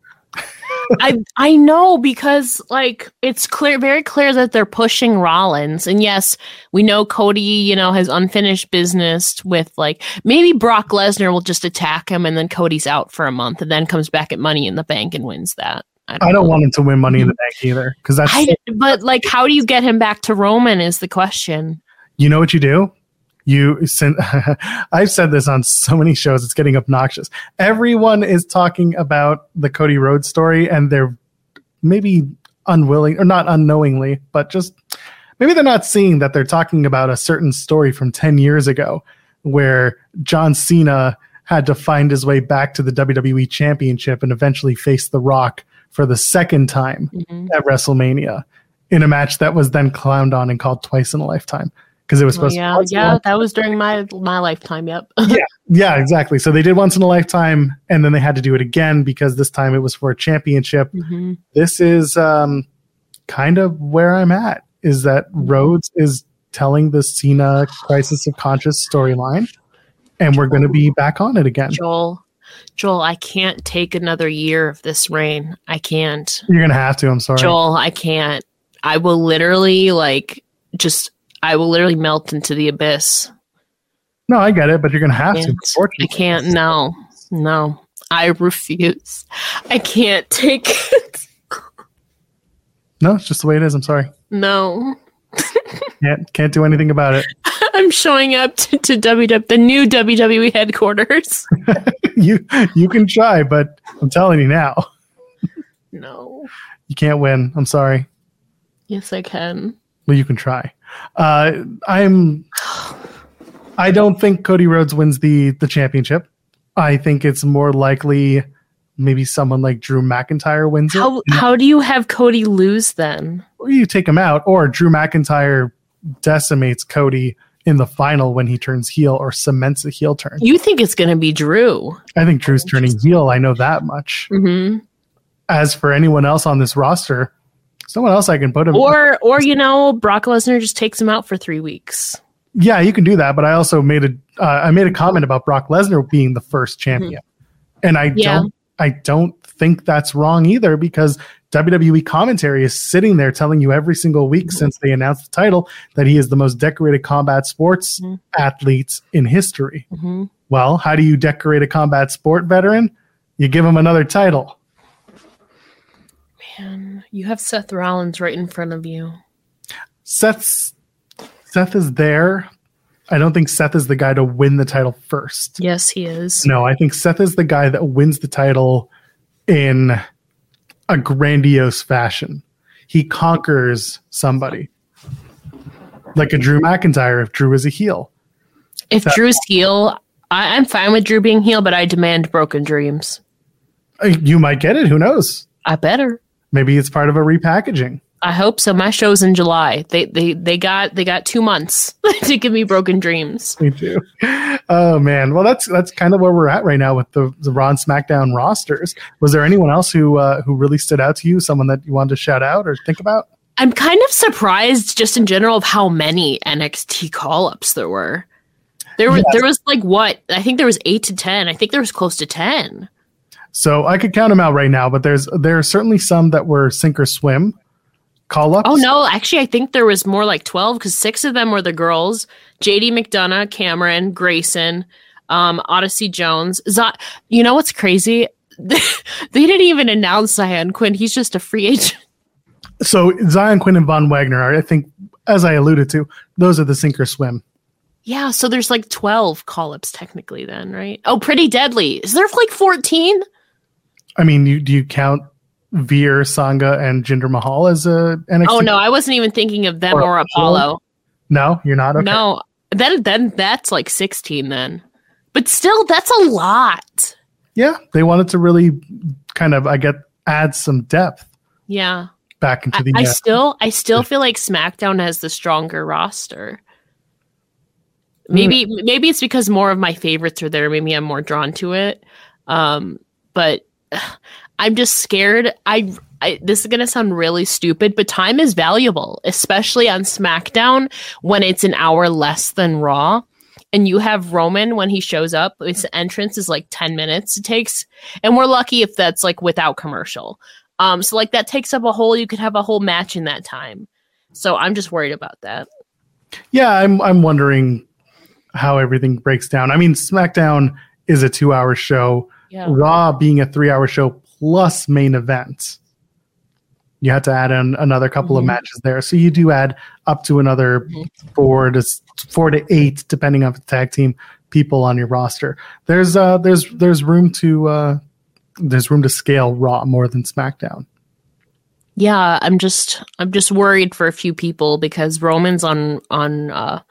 I I know because like it's clear very clear that they're pushing Rollins. And yes, we know Cody, you know, has unfinished business with like maybe Brock Lesnar will just attack him and then Cody's out for a month and then comes back at money in the bank and wins that. I don't, I don't want him to win money in the bank either. Because that's I, but like how do you get him back to Roman is the question. You know what you do? You send i've said this on so many shows it's getting obnoxious everyone is talking about the cody rhodes story and they're maybe unwilling or not unknowingly but just maybe they're not seeing that they're talking about a certain story from 10 years ago where john cena had to find his way back to the wwe championship and eventually face the rock for the second time mm-hmm. at wrestlemania in a match that was then clowned on and called twice in a lifetime because it was supposed yeah, to yeah, that was during my my lifetime. Yep. yeah, yeah, exactly. So they did once in a lifetime, and then they had to do it again because this time it was for a championship. Mm-hmm. This is um, kind of where I'm at. Is that mm-hmm. Rhodes is telling the Cena Crisis of Conscience storyline, and we're going to be back on it again. Joel, Joel, I can't take another year of this reign. I can't. You're gonna have to. I'm sorry, Joel. I can't. I will literally like just I will literally melt into the abyss. No, I get it, but you're gonna have to. I can't. No, no, I refuse. I can't take it. No, it's just the way it is. I'm sorry. No. can't can't do anything about it. I'm showing up to, to WW the new WWE headquarters. you you can try, but I'm telling you now. No. You can't win. I'm sorry. Yes, I can. Well, you can try. Uh, I'm. I don't think Cody Rhodes wins the the championship. I think it's more likely maybe someone like Drew McIntyre wins how, it. How do you have Cody lose then? Or you take him out, or Drew McIntyre decimates Cody in the final when he turns heel or cements a heel turn. You think it's going to be Drew? I think Drew's turning heel. I know that much. Mm-hmm. As for anyone else on this roster, someone else I can put him. Or, or you know, Brock Lesnar just takes him out for three weeks. Yeah, you can do that. But I also made a uh, I made a comment about Brock Lesnar being the first champion, mm-hmm. and I yeah. don't I don't think that's wrong either because WWE commentary is sitting there telling you every single week mm-hmm. since they announced the title that he is the most decorated combat sports mm-hmm. athlete in history. Mm-hmm. Well, how do you decorate a combat sport veteran? You give him another title. Man, you have Seth Rollins right in front of you. Seth's Seth is there. I don't think Seth is the guy to win the title first. Yes, he is. No, I think Seth is the guy that wins the title in a grandiose fashion. He conquers somebody. Like a Drew McIntyre if Drew is a heel. If that, Drew's heel, I, I'm fine with Drew being heel, but I demand broken dreams. Uh, you might get it. Who knows? I better. Maybe it's part of a repackaging. I hope so. My show's in July. They they they got they got two months to give me broken dreams. Me too. Oh man. Well, that's that's kind of where we're at right now with the the Raw and SmackDown rosters. Was there anyone else who uh, who really stood out to you? Someone that you wanted to shout out or think about? I'm kind of surprised, just in general, of how many NXT call ups there were. There was yes. there was like what I think there was eight to ten. I think there was close to ten. So I could count them out right now, but there's there are certainly some that were sink or swim. call ups? Oh no, actually, I think there was more like twelve because six of them were the girls: J.D. McDonagh, Cameron, Grayson, um, Odyssey Jones. Z- you know what's crazy? they didn't even announce Zion Quinn. He's just a free agent. So Zion Quinn and Von Wagner are, I think, as I alluded to, those are the sink or swim. Yeah, so there's like 12 call ups technically, then, right? Oh, pretty deadly. Is there like 14? I mean, you, do you count Veer, Sanga, and Jinder Mahal as a NXT? Oh, no, I wasn't even thinking of them Or or, Apollo. No, you're not? Okay. No, then, then that's like 16 then. But still, that's a lot. Yeah, they wanted to really kind of, I get, add some depth Yeah. back into the. I uh, still I still feel like SmackDown has the stronger roster. Hmm. Maybe maybe it's because more of my favorites are there. Maybe I'm more drawn to it. Um, but I'm just scared. I, I this is gonna sound really stupid, but time is valuable, especially on SmackDown when it's an hour less than Raw. And you have Roman when he shows up, his entrance is like 10 minutes it takes. And we're lucky if that's like without commercial. Um, so like that takes up a whole you could have a whole match in that time. So I'm just worried about that. yeah, I'm, I'm wondering how everything breaks down. I mean, SmackDown is a two hour show, Yeah. Raw being a three hour show plus main event. You had to add in another couple of Mhm. matches there. So you do add up to another Mhm. four to four to eight, depending on the tag team people on your roster. There's uh there's there's room to uh there's room to scale Raw more than SmackDown. Yeah, I'm just I'm just worried for a few people because Roman's on on uh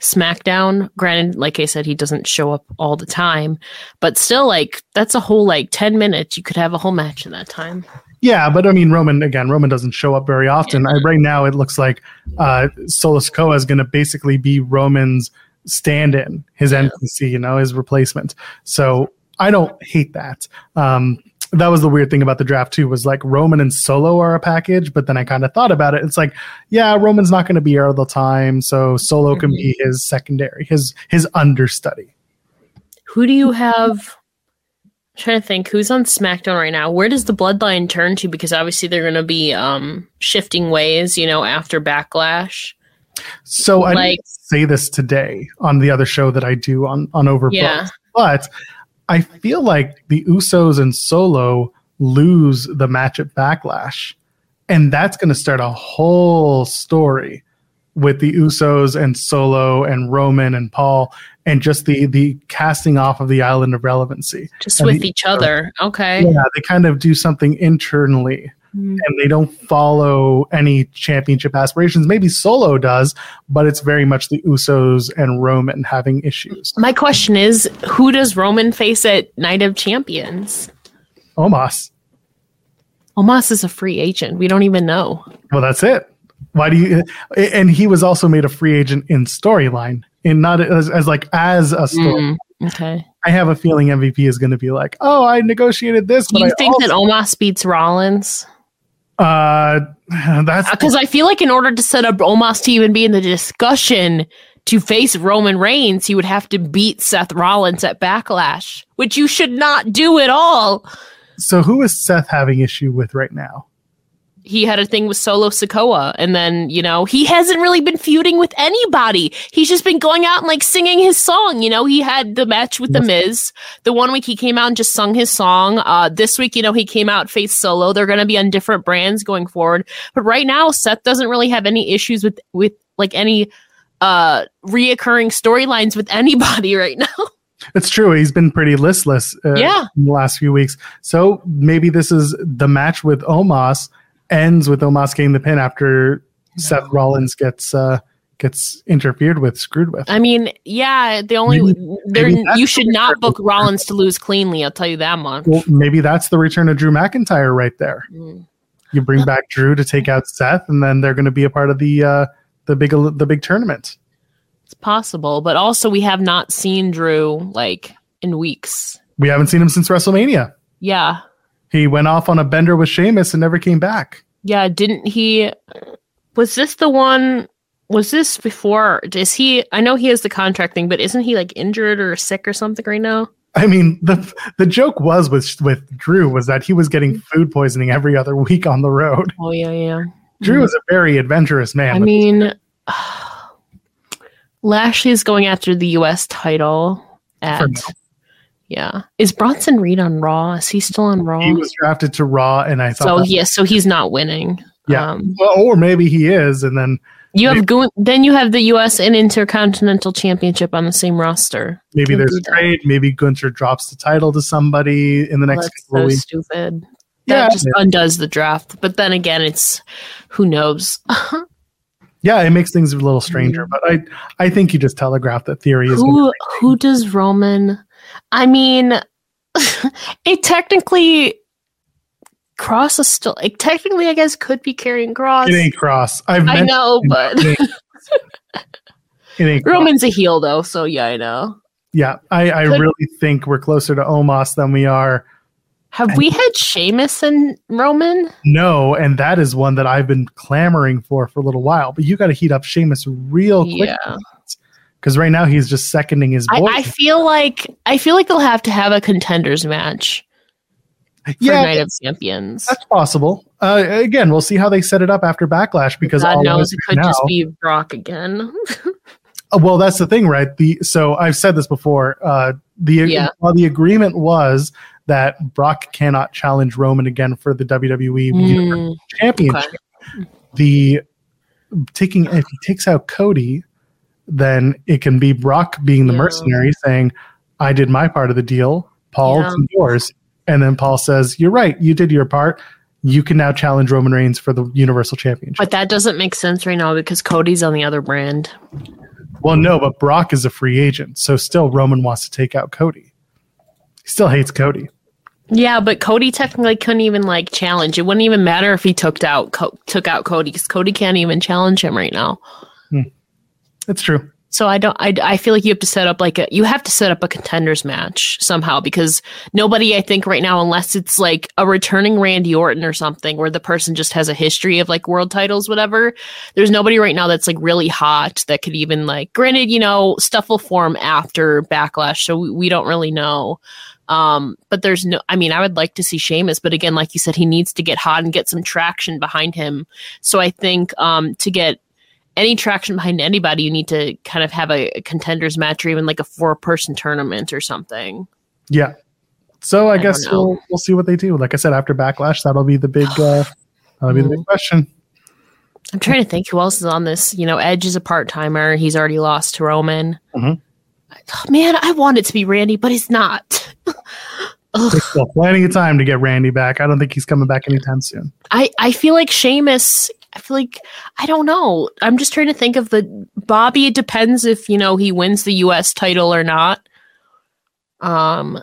SmackDown. Granted, like I said, he doesn't show up all the time, but still like that's a whole like 10 minutes. You could have a whole match in that time. Yeah, but I mean, Roman again. Roman doesn't show up very often. I, right now, it looks like uh, Solo Sikoa is going to basically be Roman's stand-in, his Yeah. NPC, you know, his replacement. So I don't hate that. Um, that was the weird thing about the draft too. Was like Roman and Solo are a package, but then I kind of thought about it. It's like, yeah, Roman's not going to be here all the time, so Solo can be his secondary, his his understudy. Who do you have? I'm trying to think who's on SmackDown right now. Where does the bloodline turn to? Because obviously they're going to be um shifting ways, you know, after Backlash. So I Like- didn't say this today on the other show that I do on on Overbooked, Yeah. but I feel like the Usos and Solo lose the match at Backlash, and that's going to start a whole story with the Usos and Solo and Roman and Paul, and just the the casting off of the island of relevancy. Just I with mean, each other. Okay. Yeah, they kind of do something internally Mm. and they don't follow any championship aspirations. Maybe Solo does, but it's very much the Usos and Roman having issues. My question is, who does Roman face at Night of Champions? Omos. Omos is a free agent. We don't even know. Well, that's it. Why do you? And he was also made a free agent in storyline, in not as, as like as a story. Mm, okay. I have a feeling MVP is going to be like, oh, I negotiated this, Do but you I think that also, Omos beats Rollins? Uh, that's Because I feel like in order to set up Omos to even be in the discussion to face Roman Reigns, he would have to beat Seth Rollins at Backlash, which you should not do at all. so. Who is Seth having issue with right now? He had a thing with Solo Sikoa, and then you know he hasn't really been feuding with anybody. He's just been going out and like singing his song. You know, he had the match with the Miz. The one week he came out and just sung his song. Uh, this week, you know, he came out face solo. They're going to be on different brands going forward. But right now, Seth doesn't really have any issues with with like any uh reoccurring storylines with anybody right now. It's true. He's been pretty listless uh, Yeah. in the last few weeks. So maybe this is the match with Omos ends with Omos getting the pin after Seth Rollins gets uh, gets interfered with, screwed with. I mean, yeah, the only Maybe- maybe you should not book Rollins to lose cleanly. I'll tell you that much. well, maybe that's the return of Drew McIntyre right there. Mm. You bring back Drew to take out Seth, and then they're going to be a part of the uh, the big the big tournament. It's possible, but also we have not seen Drew like in weeks. We haven't seen him since WrestleMania. Yeah. He went off on a bender with Sheamus and never came back. Yeah, didn't he was this the one was this before is he I know he has the contract thing, but isn't he like injured or sick or something right now? I mean, the the joke was with with Drew was that he was getting food poisoning every other week on the road. Oh yeah, yeah. Drew is a very adventurous man. I mean, Lashley is going after the U.S. title at. Yeah, is Bronson Reed on Raw? Is he still on Raw? he was drafted to Raw, and I thought, so yes, yeah, so he's not winning. Yeah. Um, well, or maybe he is, and then you have Gun- then you have the U.S. and Intercontinental Championship on the same roster. maybe there's a trade. Maybe Gunther drops the title to somebody in the next that's couple so weeks. stupid. Yeah, That just undoes the draft. But then again, it's who knows. yeah, it makes things a little stranger. But I, I think you just telegraphed that theory is. Who who does Roman? I mean, it technically Kross is still like, technically, I guess, could be Karrion Kross. it ain't Kross. I've I know, it but ain't- it ain't Kross. Roman's a heel though, so yeah, I know. Yeah, I, I Could- really think we're closer to Omos than we are Have we had Sheamus and Roman? no, and that is one that I've been clamoring for for a little while. But you got to heat up Sheamus real quick Yeah, because right now he's just seconding his I, boy. I feel like I feel like they'll have to have a contenders match for yeah, Night of Champions. that's possible. Uh, again, we'll see how they set it up after Backlash because God all knows it could now, just be Brock again. Uh, well, that's the thing, right? The so I've said this before. Uh, the Yeah. well, the agreement was that Brock cannot challenge Roman again for the WWE Mm, Championship. The taking if he takes out Cody, then it can be Brock being the Yeah. mercenary saying, "I did my part of the deal. Paul, Yeah. yours." And then Paul says, "You're right. You did your part. You can now challenge Roman Reigns for the Universal Championship." But that doesn't make sense right now because Cody's on the other brand. Well, no, but Brock is a free agent, so still Roman wants to take out Cody. He still hates Cody. Yeah, but Cody technically couldn't even like challenge. It wouldn't even matter if he took out Co- took out Cody because Cody can't even challenge him right now. Hmm. It's true. So I don't. I, I feel like you have to set up like a you have to set up a contenders match somehow because nobody I think right now unless it's like a returning Randy Orton or something where the person just has a history of like world titles whatever. There's nobody right now that's like really hot that could even like. Granted, you know stuff will form after Backlash, so we, we don't really know. Um, but there's no. I mean, I would like to see Sheamus, but again, like you said, he needs to get hot and get some traction behind him. So I think um to get any traction behind anybody, you need to kind of have a, a contenders match or even like a four person tournament or something. Yeah. So I, I guess we'll we'll see what they do. Like I said, after Backlash, that'll be the big uh, that'll be the big question. I'm trying to think who else is on this. You know, Edge is a part timer. He's already lost to Roman. Mhm. Oh, man, I want it to be Randy, but he's not. Still plenty of time to get Randy back. I don't think he's coming back anytime soon. I, I feel like Sheamus. I feel like I don't know. I'm just trying to think of the Bobby. It depends if you know he wins the U.S. title or not. Um.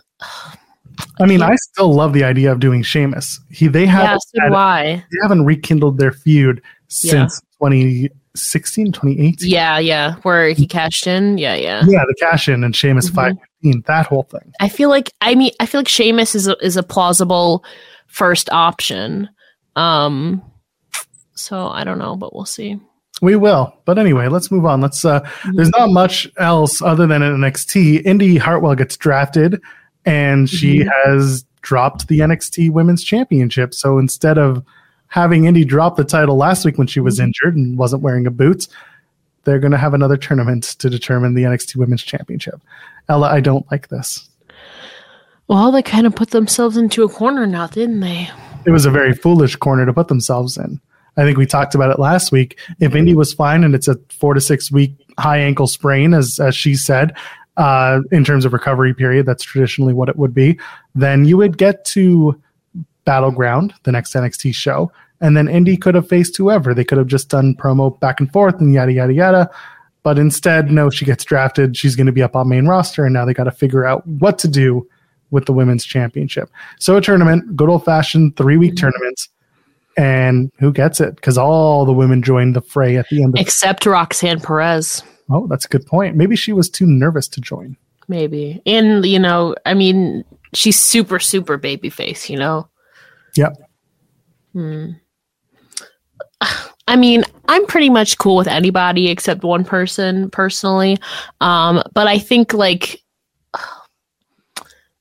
I mean, I still love the idea of doing Sheamus. He they haven't So had- do they haven't rekindled their feud Yeah. since 2016, 2018. Yeah. Yeah. Where he cashed in. Yeah. Yeah. Yeah, the cash in and Sheamus Mhm. 515, that whole thing. I feel like I mean I feel like Sheamus is a, is a plausible first option. Um so I don't know, but we'll see. We will. But anyway, let's move on. Let's uh there's not much else other than NXT. Indi Hartwell gets drafted and she Mhm. has dropped the NXT Women's Championship. So instead of having Indi drop the title last week when she was Mhm. injured and wasn't wearing a boot, they're going to have another tournament to determine the NXT Women's Championship. Ella, I don't like this. Well, they kind of put themselves into a corner now, didn't they? It was a very foolish corner to put themselves in. I think we talked about it last week. If Indi was fine and it's a four to six week high ankle sprain, as as she said, uh, in terms of recovery period, that's traditionally what it would be. Then you would get to Battleground, the next NXT show, and then Indi could have faced whoever. They could have just done promo back and forth and yada yada yada. But instead, no, she gets drafted. She's going to be up on main roster, and now they got to figure out what to do with the women's championship. So a tournament, good old fashioned three week Mhm. tournament, and who gets it? Because all the women joined the fray at the end. of Except Roxanne Perez, Oh, that's a good point. Maybe she was too nervous to join. maybe. And you know, I mean, she's super super babyface, you know. Yep. Hmm. I mean, I'm pretty much cool with anybody except one person personally. Um, but I think like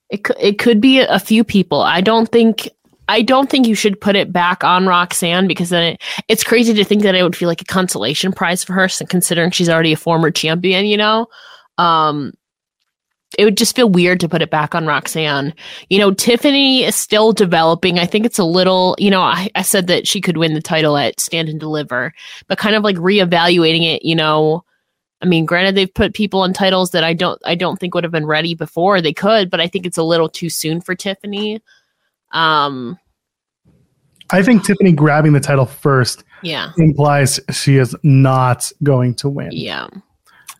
it it could be a few people. I don't think I don't think you should put it back on Roxanne because then it, it's crazy to think that it would feel like a consolation prize for her, considering she's already a former champion. You know, um, it would just feel weird to put it back on Roxanne. You know, Tiffany is still developing. I think it's a little, you know, I, I said that she could win the title at Stand and Deliver, but kind of like reevaluating it, you know. I mean, granted, they've put people on titles that I don't, I don't think would have been ready before. They could, but I think it's a little too soon for Tiffany. Um, I think Tiffany grabbing the title first yeah, implies she is not going to win. yeah.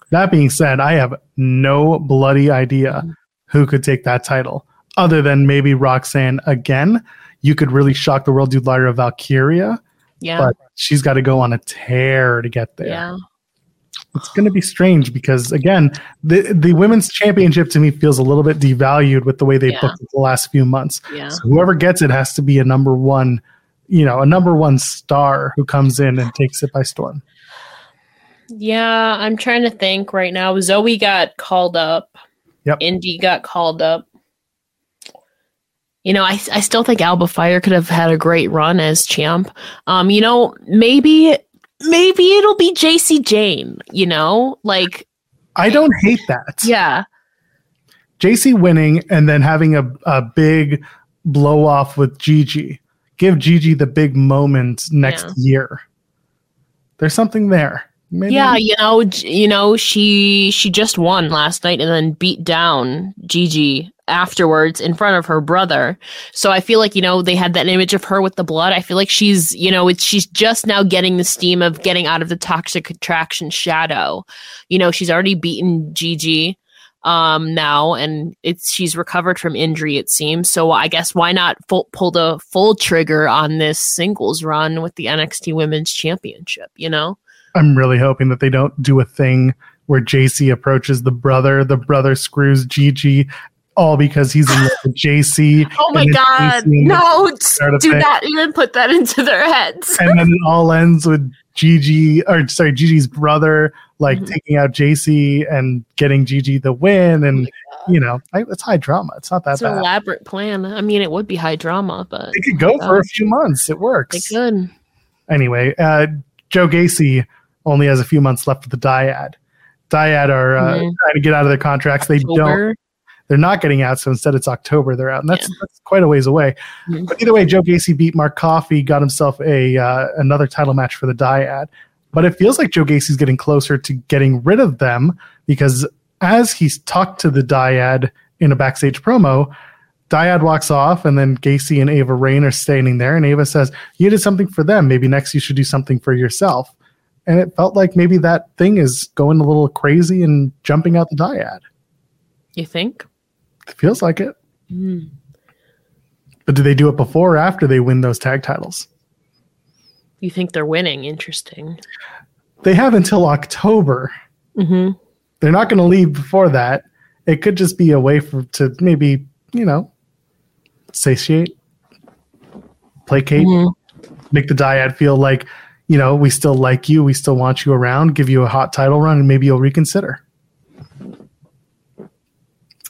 That being said, I have no bloody idea who could take that title other than maybe Roxanne again. You could really shock the world, do Lyra Valkyria, Yeah. but she's got to go on a tear to get there. yeah. It's going to be strange because again, the the women's championship to me feels a little bit devalued with the way they Yeah. booked it the last few months. Yeah. So whoever gets it has to be a number one, you know, a number one star who comes in and takes it by storm. Yeah, I'm trying to think right now. Zoe got called up. Yep. Indi got called up. You know, I I still think Alba Fyre could have had a great run as champ. Um, you know, maybe maybe it'll be Jacy Jayne, you know? Like, I don't hate that. yeah. JC winning and then having a, a big blow off with Gigi. Give Gigi the big moment next Yeah. year. There's something there. Maybe Yeah, you know, you know, she she just won last night and then beat down Gigi afterwards in front of her brother. So I feel like, you know, they had that image of her with the blood. I feel like she's, you know, it's she's just now getting the steam of getting out of the toxic attraction shadow. You know, she's already beaten Gigi um now and it's she's recovered from injury it seems so i guess why not full, pull the full trigger on this singles run with the nxt women's championship you know I'm really hoping that they don't do a thing where Jacy approaches the brother, the brother screws Gigi, all because he's in love with Jacy. Oh my god. No, do not even put that into their heads. And then it all ends with Gigi, or sorry, Gigi's brother, like Mhm. taking out Jacy and getting Gigi the win. And, you know, I, it's high drama. It's not that It's an bad. elaborate plan. I mean, it would be high drama, but It could go for a few months. It works. could. Anyway, uh, Joe Gacy only has a few months left with the Dyad. Dyad are uh, Mhm. trying to get out of their contracts. They don't. They're not getting out, so instead it's October. They're out, and that's, Yeah. that's quite a ways away. Mhm. But either way, Joe Gacy beat Mark Coffey, got himself a uh, another title match for the Dyad. But it feels like Joe Gacy's getting closer to getting rid of them because as he's talked to the Dyad in a backstage promo, Dyad walks off, and then Gacy and Ava Raine are standing there, and Ava says, "You did something for them. Maybe next you should do something for yourself." And it felt like maybe that thing is going a little crazy and jumping out the Dyad. You think? It feels like it. Mm. But do they do it before or after they win those tag titles? You think they're winning? Interesting. They have until October. hmm They're not going to leave before that. It could just be a way for to maybe you know satiate, placate, Mhm. make the dyad feel like you know we still like you, we still want you around, give you a hot title run, and maybe you'll reconsider.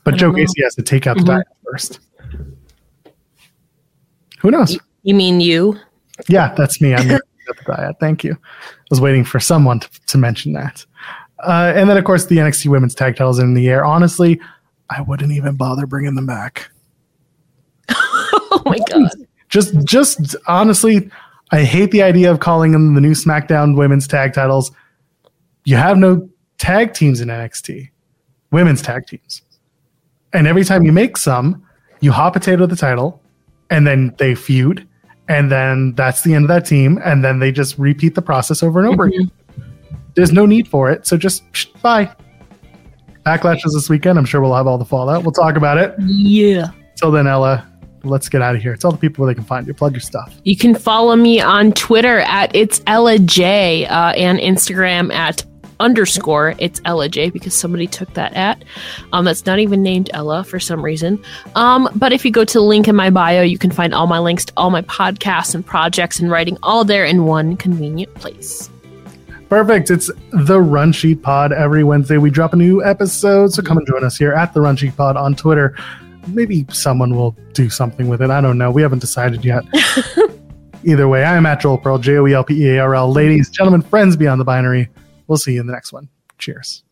But Joe know. Gacy has to take out the Mhm. dyad first. Who knows? You mean you? Yeah, that's me. I'm the dyad. Thank you. I was waiting for someone to, to mention that. Uh, and then, of course, the NXT Women's Tag Titles in the air. Honestly, I wouldn't even bother bringing them back. oh my god. Just, just honestly, I hate the idea of calling them the new SmackDown Women's Tag Titles. You have no tag teams in NXT, women's tag teams, and every time you make some, you hot potato the title, and then they feud, and then that's the end of that team, and then they just repeat the process over and over mm-hmm. again. There's no need for it, so just psh, bye. Backlash is this weekend. I'm sure we'll have all the fallout. We'll talk about it. Yeah. Till then, Ella, let's get out of here. Tell the people where they can find you. Plug your stuff. You can follow me on Twitter at it's Ella Jay uh, and Instagram at underscore it's Ella Jay because somebody took that at. Um, that's not even named Ella for some reason. Um, but if you go to the link in my bio, you can find all my links to all my podcasts and projects and writing all there in one convenient place. Perfect. It's the Run Sheet Pod. Every Wednesday we drop a new episode. So come and join us here at the Run Sheet Pod on Twitter. Maybe someone will do something with it. I don't know. We haven't decided yet. Either way, I am at Joel Pearl, J O E L P E A R L. Ladies, gentlemen, friends beyond the binary. We'll see you in the next one. Cheers.